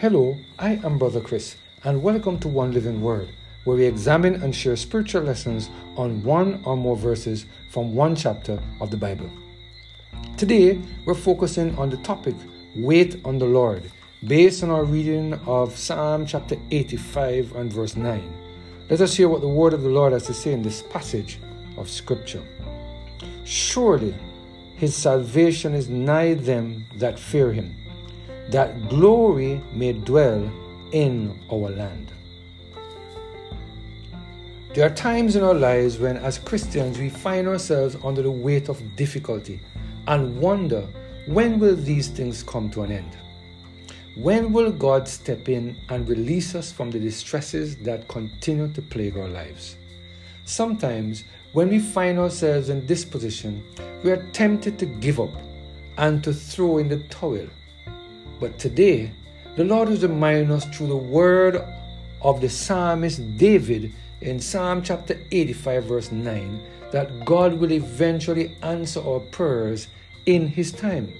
Hello, I am Brother Chris, and welcome to One Living Word, where we examine and share spiritual lessons on one or more verses from one chapter of the Bible. Today, we're focusing on the topic Wait on the Lord, based on our reading of Psalm chapter 85 and verse 9. Let us hear what the word of the Lord has to say in this passage of Scripture. Surely his salvation is nigh them that fear him that glory may dwell in our land. There are times in our lives when, as Christians, we find ourselves under the weight of difficulty and wonder when will these things come to an end? When will God step in and release us from the distresses that continue to plague our lives? Sometimes, when we find ourselves in this position, we are tempted to give up and to throw in the towel but today, the Lord is reminding us through the word of the psalmist David in Psalm chapter 85, verse 9, that God will eventually answer our prayers in His time.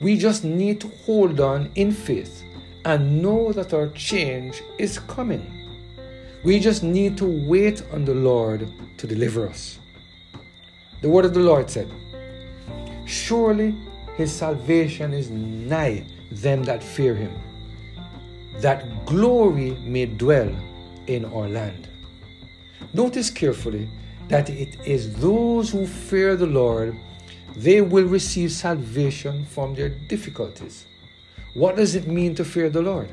We just need to hold on in faith and know that our change is coming. We just need to wait on the Lord to deliver us. The word of the Lord said, Surely his salvation is nigh them that fear him, that glory may dwell in our land. Notice carefully that it is those who fear the Lord, they will receive salvation from their difficulties. What does it mean to fear the Lord?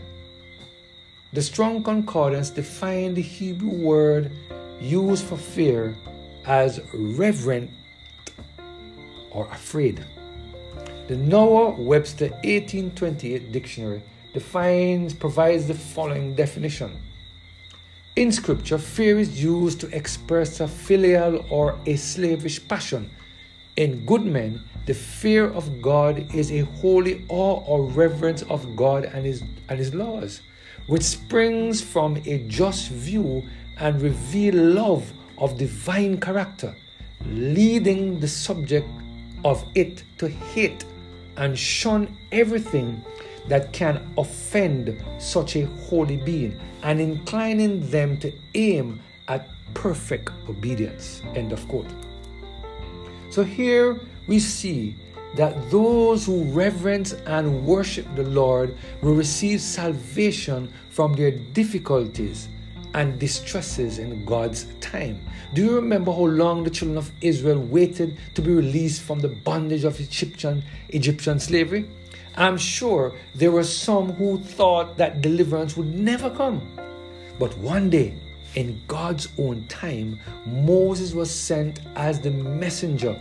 The Strong Concordance defines the Hebrew word used for fear as reverent or afraid. The Noah Webster 1828 dictionary defines, provides the following definition. In scripture, fear is used to express a filial or a slavish passion. In good men, the fear of God is a holy awe or reverence of God and his, and his laws, which springs from a just view and reveal love of divine character, leading the subject of it to hate and shun everything that can offend such a holy being and inclining them to aim at perfect obedience. End of quote. So here we see that those who reverence and worship the Lord will receive salvation from their difficulties and distresses in God's time. Do you remember how long the children of Israel waited to be released from the bondage of Egyptian Egyptian slavery? I'm sure there were some who thought that deliverance would never come. But one day, in God's own time, Moses was sent as the messenger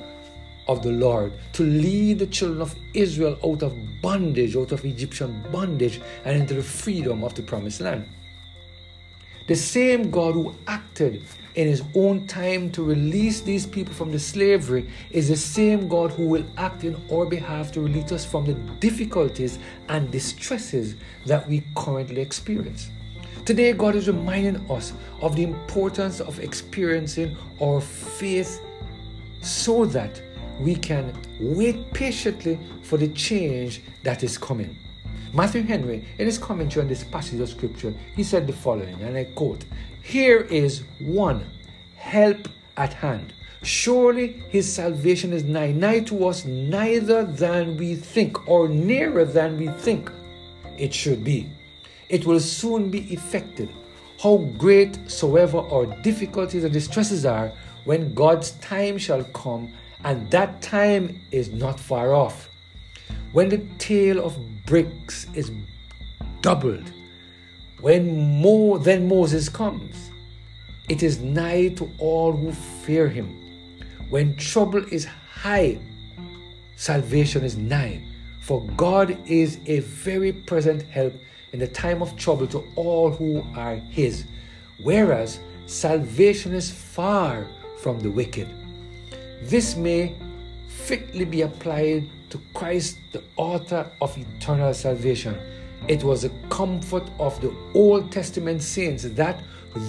of the Lord to lead the children of Israel out of bondage, out of Egyptian bondage, and into the freedom of the promised land. The same God who acted in his own time to release these people from the slavery is the same God who will act in our behalf to release us from the difficulties and distresses that we currently experience. Today, God is reminding us of the importance of experiencing our faith so that we can wait patiently for the change that is coming. Matthew Henry, in his commentary on this passage of scripture, he said the following, and I quote Here is one help at hand. Surely his salvation is nigh, nigh to us, neither than we think, or nearer than we think it should be. It will soon be effected. How great soever our difficulties and distresses are, when God's time shall come, and that time is not far off. When the tale of bricks is doubled, when more than Moses comes, it is nigh to all who fear him. When trouble is high, salvation is nigh. For God is a very present help in the time of trouble to all who are his, whereas salvation is far from the wicked. This may fitly be applied to Christ, the author of eternal salvation. It was a comfort of the Old Testament saints that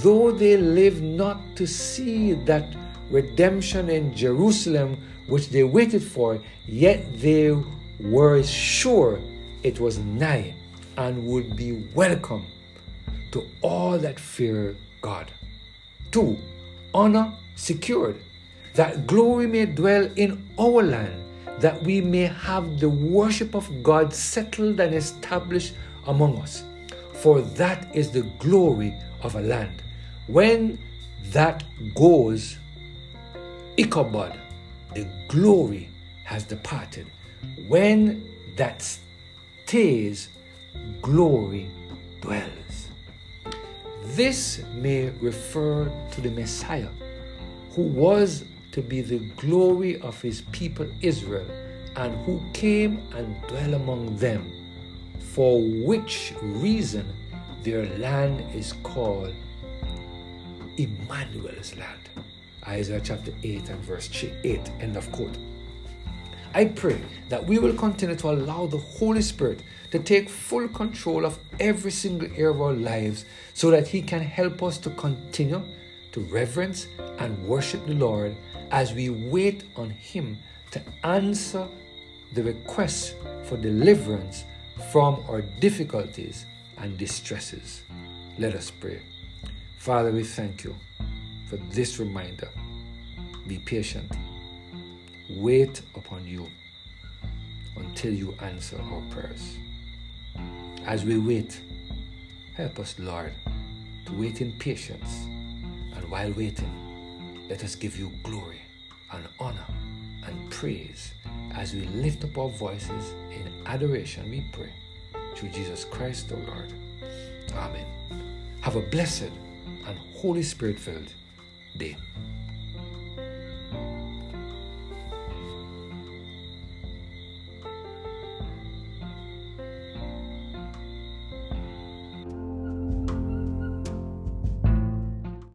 though they lived not to see that redemption in Jerusalem which they waited for, yet they were sure it was nigh. and would be welcome to all that fear God. Two, honor secured, that glory may dwell in our land, that we may have the worship of God settled and established among us. For that is the glory of a land. When that goes, Ichabod, the glory has departed. When that stays, glory dwells. This may refer to the Messiah, who was to be the glory of his people Israel, and who came and dwelt among them, for which reason their land is called Emmanuel's land. Isaiah chapter 8 and verse 8, end of quote. I pray that we will continue to allow the Holy Spirit to take full control of every single area of our lives so that He can help us to continue to reverence and worship the Lord as we wait on Him to answer the requests for deliverance from our difficulties and distresses. Let us pray. Father, we thank you for this reminder. Be patient. Wait upon you until you answer our prayers. As we wait, help us, Lord, to wait in patience. And while waiting, let us give you glory and honor and praise as we lift up our voices in adoration, we pray. Through Jesus Christ, our Lord. Amen. Have a blessed and Holy Spirit filled day.